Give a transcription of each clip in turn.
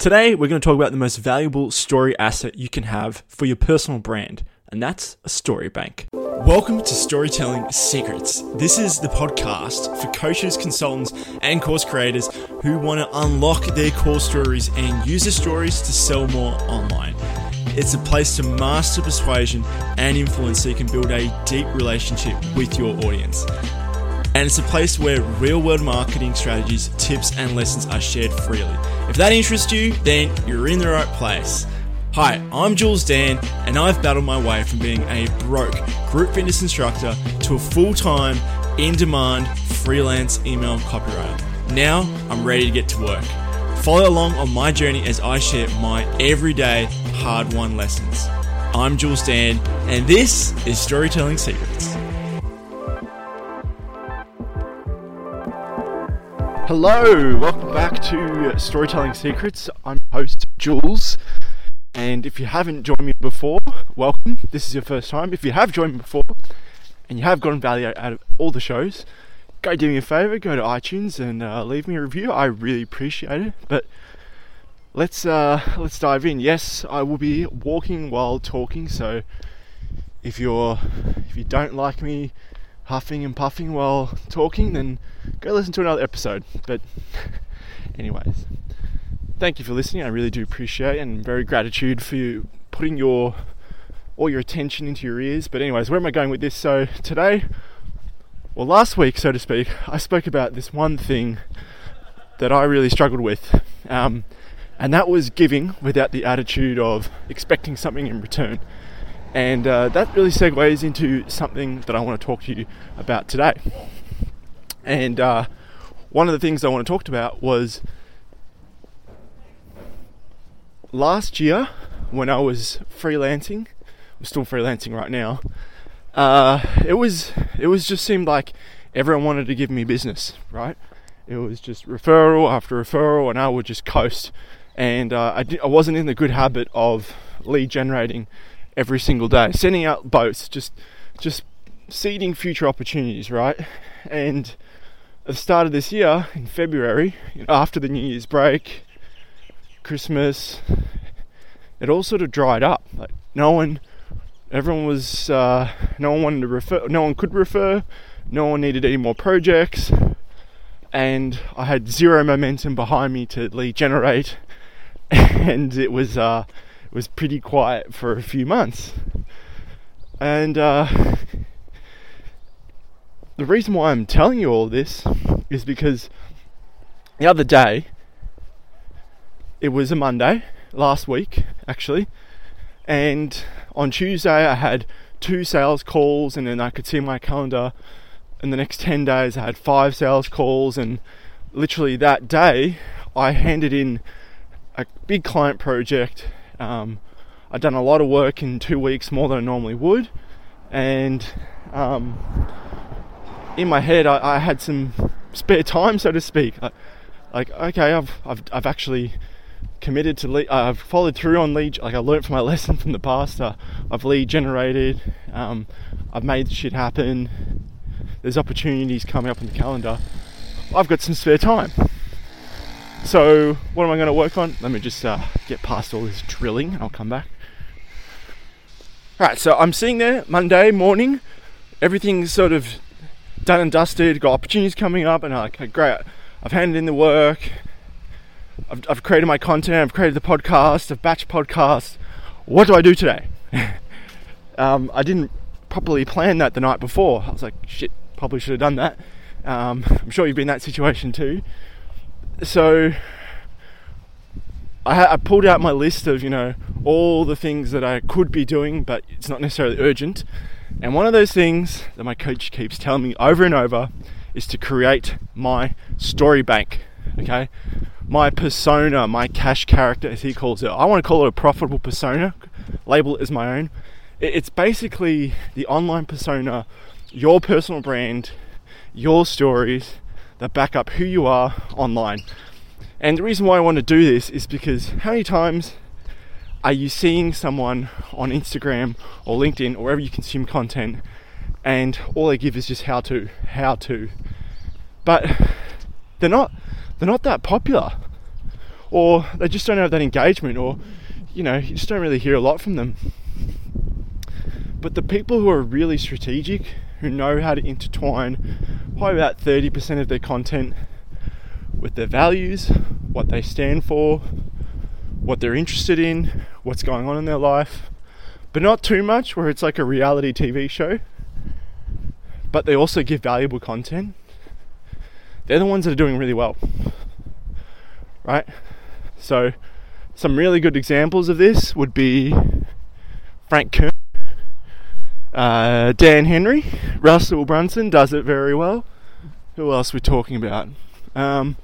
Today, we're going to talk about the most valuable story asset you can have for your personal brand, and that's a story bank. Welcome to Storytelling Secrets. This is the podcast for coaches, consultants, and course creators who want to unlock their core stories and use the stories to sell more online. It's a place to master persuasion and influence so you can build a deep relationship with your audience. And it's a place where real world marketing strategies, tips, and lessons are shared freely. If that interests you, then you're in the right place. Hi, I'm Jules Dan, and I've battled my way from being a broke group fitness instructor to a full time, in demand freelance email copywriter. Now I'm ready to get to work. Follow along on my journey as I share my everyday hard won lessons. I'm Jules Dan, and this is Storytelling Secrets. Hello, welcome back to Storytelling Secrets. I'm host Jules, and if you haven't joined me before, welcome. This is your first time. If you have joined me before and you have gotten value out of all the shows, go do me a favor, go to iTunes and uh, leave me a review. I really appreciate it. But let's uh, let's dive in. Yes, I will be walking while talking, so if you're if you don't like me huffing and puffing while talking, then go listen to another episode. But, anyways, thank you for listening. I really do appreciate and very gratitude for you putting your all your attention into your ears. But, anyways, where am I going with this? So, today, well, last week, so to speak, I spoke about this one thing that I really struggled with. Um, and that was giving without the attitude of expecting something in return. And uh, that really segues into something that I want to talk to you about today. And uh, one of the things I want to talk about was last year when I was freelancing. I'm still freelancing right now. Uh, it was it was just seemed like everyone wanted to give me business, right? It was just referral after referral, and I would just coast. And uh, I, I wasn't in the good habit of lead generating every single day, sending out boats, just just seeding future opportunities, right? And at the start of this year, in February, after the New Year's break, Christmas, it all sort of dried up. Like no one, everyone was, uh, no one wanted to refer, no one could refer, no one needed any more projects, and I had zero momentum behind me to lead generate, and it was. Uh, was pretty quiet for a few months. And uh, the reason why I'm telling you all this is because the other day, it was a Monday last week actually, and on Tuesday I had two sales calls, and then I could see my calendar. In the next 10 days, I had five sales calls, and literally that day, I handed in a big client project um, I'd done a lot of work in two weeks, more than I normally would, and um, in my head, I, I, had some spare time, so to speak. Like, okay, I've, I've, I've actually committed to lead, I've followed through on lead, like I learned from my lesson from the past. Uh, I've lead generated, um, I've made shit happen. There's opportunities coming up in the calendar. I've got some spare time. So, what am I going to work on? Let me just uh, get past all this drilling and I'll come back. Right, so I'm sitting there Monday morning, everything's sort of done and dusted, got opportunities coming up, and I'm like, great, I've handed in the work, I've, I've created my content, I've created the podcast, I've batch podcast. What do I do today? um, I didn't properly plan that the night before. I was like, shit, probably should have done that. Um, I'm sure you've been in that situation too so I, I, pulled out my list of you know all the things that I could be doing, but it's not necessarily urgent. And one of those things that my coach keeps telling me over and over is to create my story bank. Okay, my persona, my cash character, as he calls it. I want to call it a profitable persona. Label it as my own. It's basically the online persona, your personal brand, your stories, that back up who you are online. And the reason why I want to do this is because how many times are you seeing someone on Instagram or LinkedIn or wherever you consume content and all they give is just how to, how to. But they're not they're not that popular. or they just don't have that engagement, or you know, you just don't really hear a lot from them. But the people who are really strategic, who know how to intertwine probably about 30% of their content with their values, what they stand for, what they're interested in, what's going on in their life, but not too much where it's like a reality TV show. But they also give valuable content. They're the ones that are doing really well. Right? So, some really good examples of this would be Frank Kern, uh, Dan Henry, Russell Brunson does it very well. Who else are we talking about? Um,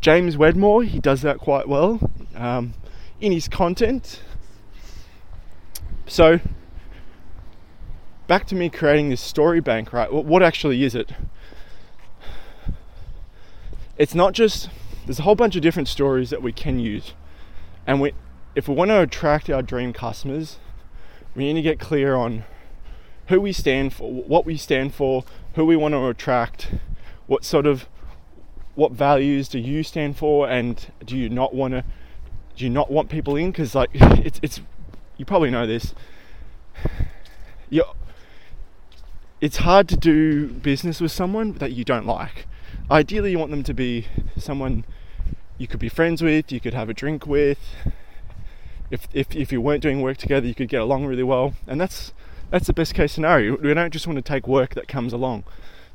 James Wedmore, he does that quite well um, in his content. So, back to me creating this story bank, right? What actually is it? It's not just, there's a whole bunch of different stories that we can use. And we, if we want to attract our dream customers, we need to get clear on who we stand for, what we stand for, who we want to attract, what sort of what values do you stand for and do you not want to do you not want people in? Because like it's it's you probably know this. You it's hard to do business with someone that you don't like. Ideally you want them to be someone you could be friends with you could have a drink with if, if, if you weren't doing work together you could get along really well and that's that's the best case scenario we don't just want to take work that comes along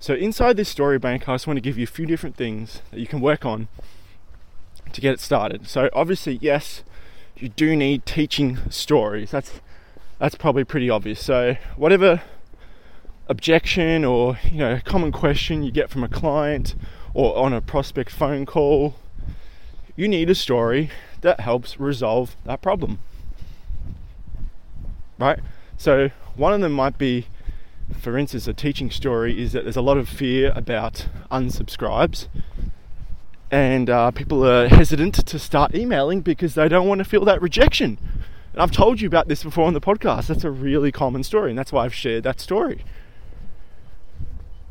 so inside this story bank, I just want to give you a few different things that you can work on to get it started. So obviously, yes, you do need teaching stories. That's that's probably pretty obvious. So whatever objection or you know common question you get from a client or on a prospect phone call, you need a story that helps resolve that problem. Right? So one of them might be for instance, a teaching story is that there's a lot of fear about unsubscribes, and uh, people are hesitant to start emailing because they don't want to feel that rejection. And I've told you about this before on the podcast. That's a really common story, and that's why I've shared that story.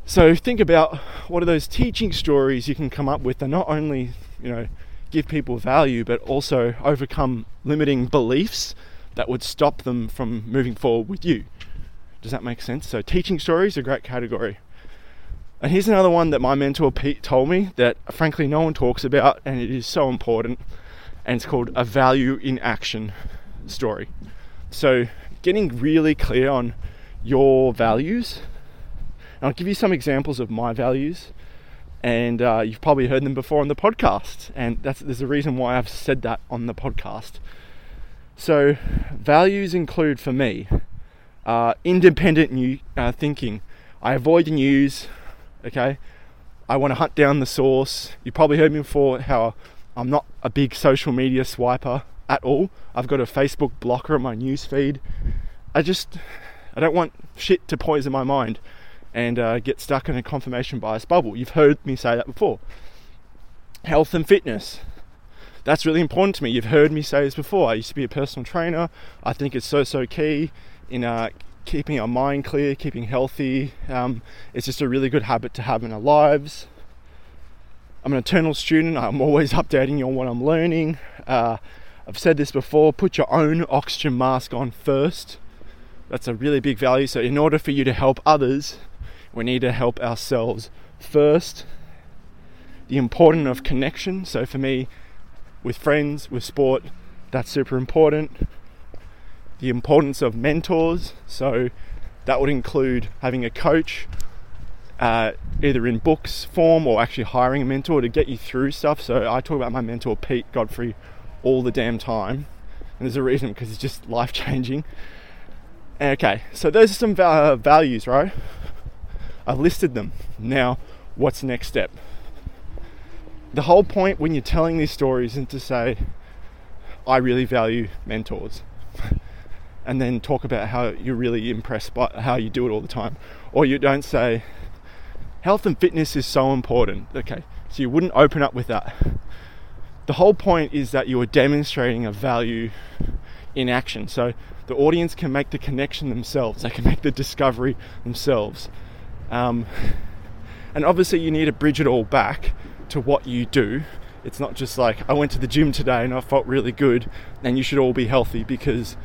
So think about what are those teaching stories you can come up with that not only, you know, give people value, but also overcome limiting beliefs that would stop them from moving forward with you. Does that make sense? So, teaching stories a great category. And here's another one that my mentor Pete told me that frankly no one talks about, and it is so important. And it's called a value in action story. So, getting really clear on your values. And I'll give you some examples of my values, and uh, you've probably heard them before on the podcast. And that's there's a reason why I've said that on the podcast. So, values include for me uh, independent new, uh, thinking. I avoid news, okay? I want to hunt down the source. You probably heard me before how I'm not a big social media swiper at all. I've got a Facebook blocker on my news feed. I just, I don't want shit to poison my mind and uh, get stuck in a confirmation bias bubble. You've heard me say that before. Health and fitness. That's really important to me. You've heard me say this before. I used to be a personal trainer. I think it's so, so key in uh, keeping our mind clear, keeping healthy. Um, it's just a really good habit to have in our lives. I'm an eternal student. I'm always updating you on what I'm learning. Uh, I've said this before put your own oxygen mask on first. That's a really big value. So, in order for you to help others, we need to help ourselves first. The importance of connection. So, for me, with friends, with sport, that's super important the importance of mentors. So that would include having a coach, uh, either in books form or actually hiring a mentor to get you through stuff. So I talk about my mentor Pete Godfrey all the damn time, and there's a reason because it's just life changing. Okay, so those are some values, right? I've listed them. Now, what's the next step? The whole point when you're telling these stories is to say, I really value mentors and then talk about how you're really impressed by how you do it all the time. Or you don't say, health and fitness is so important. Okay, so you wouldn't open up with that. The whole point is that you are demonstrating a value in action. So the audience can make the connection themselves, they can make the discovery themselves. Um, and obviously, you need to bridge it all back to what you do. It's not just like I went to the gym today and I felt really good, and you should all be healthy because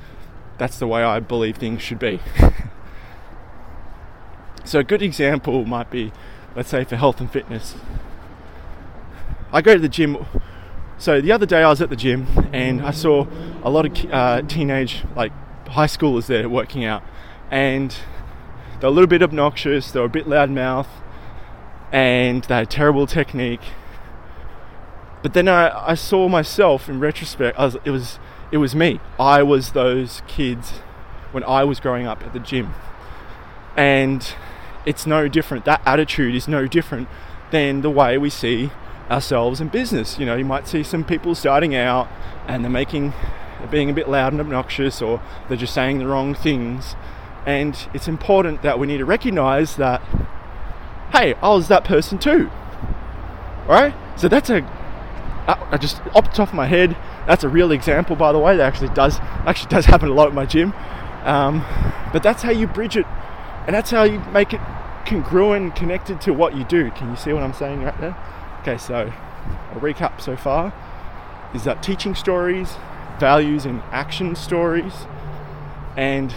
that's the way I believe things should be. so, a good example might be, let's say, for health and fitness. I go to the gym. So, the other day I was at the gym and I saw a lot of uh, teenage, like high schoolers there working out, and they're a little bit obnoxious, they're a bit loud mouth, and they had terrible technique. But then I, I saw myself in retrospect, was, it was it was me. I was those kids when I was growing up at the gym. And it's no different. That attitude is no different than the way we see ourselves in business. You know, you might see some people starting out and they're making they're being a bit loud and obnoxious or they're just saying the wrong things. And it's important that we need to recognize that hey, I was that person too. Alright? So that's a I just off the top of my head, that's a real example, by the way. That actually does actually does happen a lot at my gym. Um, but that's how you bridge it, and that's how you make it congruent, connected to what you do. Can you see what I'm saying right there? Okay, so a recap so far is that teaching stories, values, and action stories, and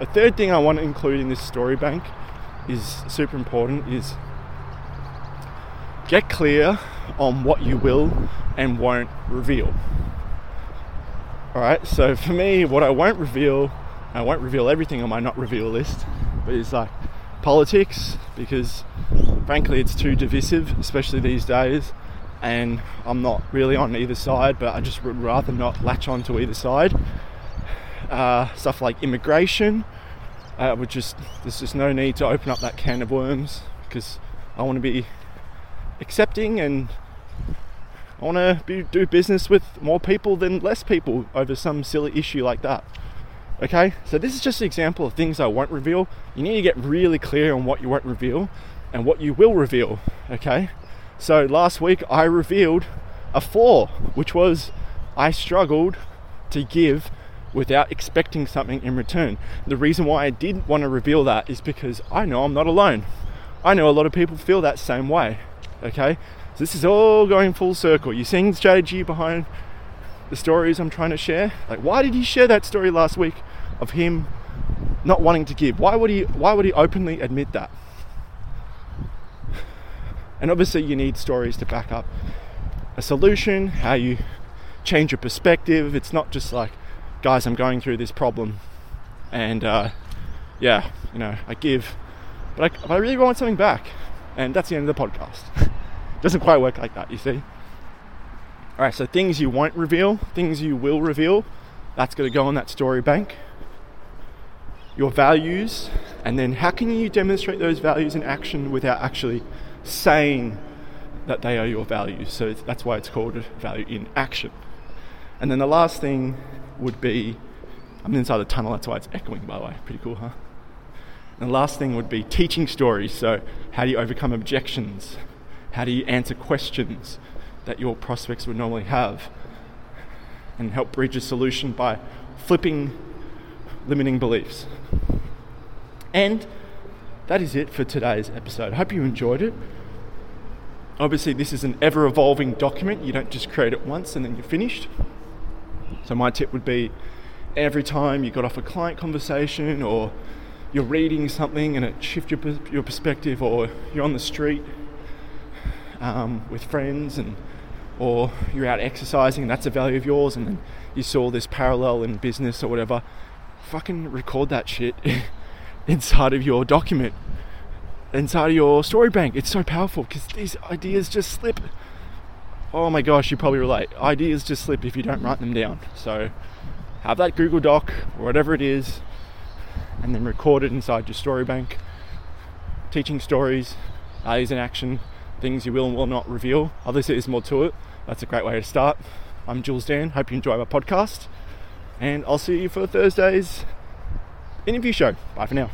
a third thing I want to include in this story bank is super important is get clear on what you will and won't reveal. Alright, so for me, what I won't reveal, I won't reveal everything on my not reveal list, but it's like politics because frankly it's too divisive, especially these days. And I'm not really on either side, but I just would rather not latch on to either side. Uh, stuff like immigration, uh, would just there's just no need to open up that can of worms because I want to be accepting and I want to be, do business with more people than less people over some silly issue like that. Okay, so this is just an example of things I won't reveal. You need to get really clear on what you won't reveal and what you will reveal. Okay, so last week I revealed a flaw, which was I struggled to give without expecting something in return. The reason why I did want to reveal that is because I know I'm not alone. I know a lot of people feel that same way. Okay, so this is all going full circle. You're seeing the strategy behind the stories I'm trying to share. Like, why did he share that story last week of him not wanting to give? Why would he? Why would he openly admit that? And obviously, you need stories to back up a solution, how you change your perspective. It's not just like, guys, I'm going through this problem, and uh, yeah, you know, I give, but I, but I really want something back, and that's the end of the podcast. Doesn't quite work like that, you see. All right, so things you won't reveal, things you will reveal, that's going to go on that story bank. Your values, and then how can you demonstrate those values in action without actually saying that they are your values? So that's why it's called value in action. And then the last thing would be I'm inside the tunnel, that's why it's echoing, by the way. Pretty cool, huh? And the last thing would be teaching stories. So, how do you overcome objections? How do you answer questions that your prospects would normally have? And help bridge a solution by flipping limiting beliefs. And that is it for today's episode. I hope you enjoyed it. Obviously, this is an ever evolving document. You don't just create it once and then you're finished. So, my tip would be every time you got off a client conversation or you're reading something and it shifts your, your perspective, or you're on the street um, with friends and or you're out exercising and that's a value of yours and then you saw this parallel in business or whatever fucking record that shit inside of your document inside of your story bank. It's so powerful because these ideas just slip oh my gosh you probably relate ideas just slip if you don't write them down so have that google doc or whatever it is and then record it inside your story bank teaching stories ideas in action things you will and will not reveal. Obviously, there's more to it. That's a great way to start. I'm Jules Dan. Hope you enjoy my podcast. And I'll see you for Thursday's interview show. Bye for now.